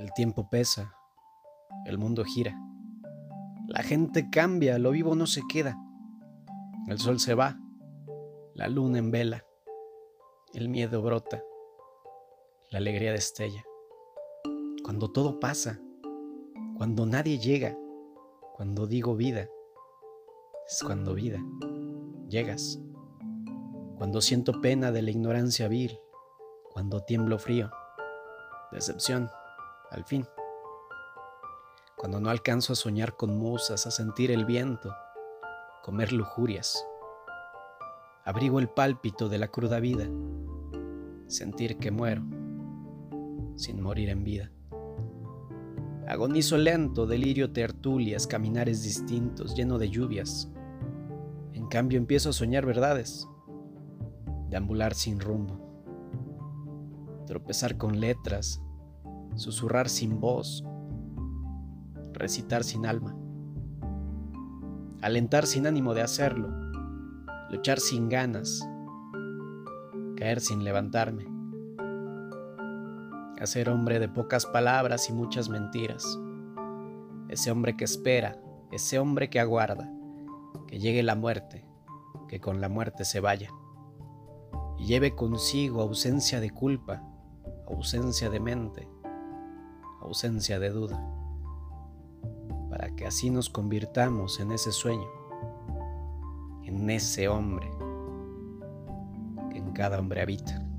El tiempo pesa, el mundo gira. La gente cambia, lo vivo no se queda. El sol se va, la luna en vela, el miedo brota, la alegría destella. Cuando todo pasa, cuando nadie llega, cuando digo vida, es cuando vida llegas. Cuando siento pena de la ignorancia vil, cuando tiemblo frío, decepción, al fin. Cuando no alcanzo a soñar con musas, a sentir el viento, comer lujurias. Abrigo el pálpito de la cruda vida, sentir que muero sin morir en vida. Agonizo lento, delirio tertulias, caminares distintos, lleno de lluvias. En cambio empiezo a soñar verdades, deambular sin rumbo, tropezar con letras, susurrar sin voz, recitar sin alma, alentar sin ánimo de hacerlo, luchar sin ganas, caer sin levantarme, hacer hombre de pocas palabras y muchas mentiras, ese hombre que espera, ese hombre que aguarda, que llegue la muerte, que con la muerte se vaya y lleve consigo ausencia de culpa, ausencia de mente, ausencia de duda, para que así nos convirtamos en ese sueño, en ese hombre que en cada hombre habita.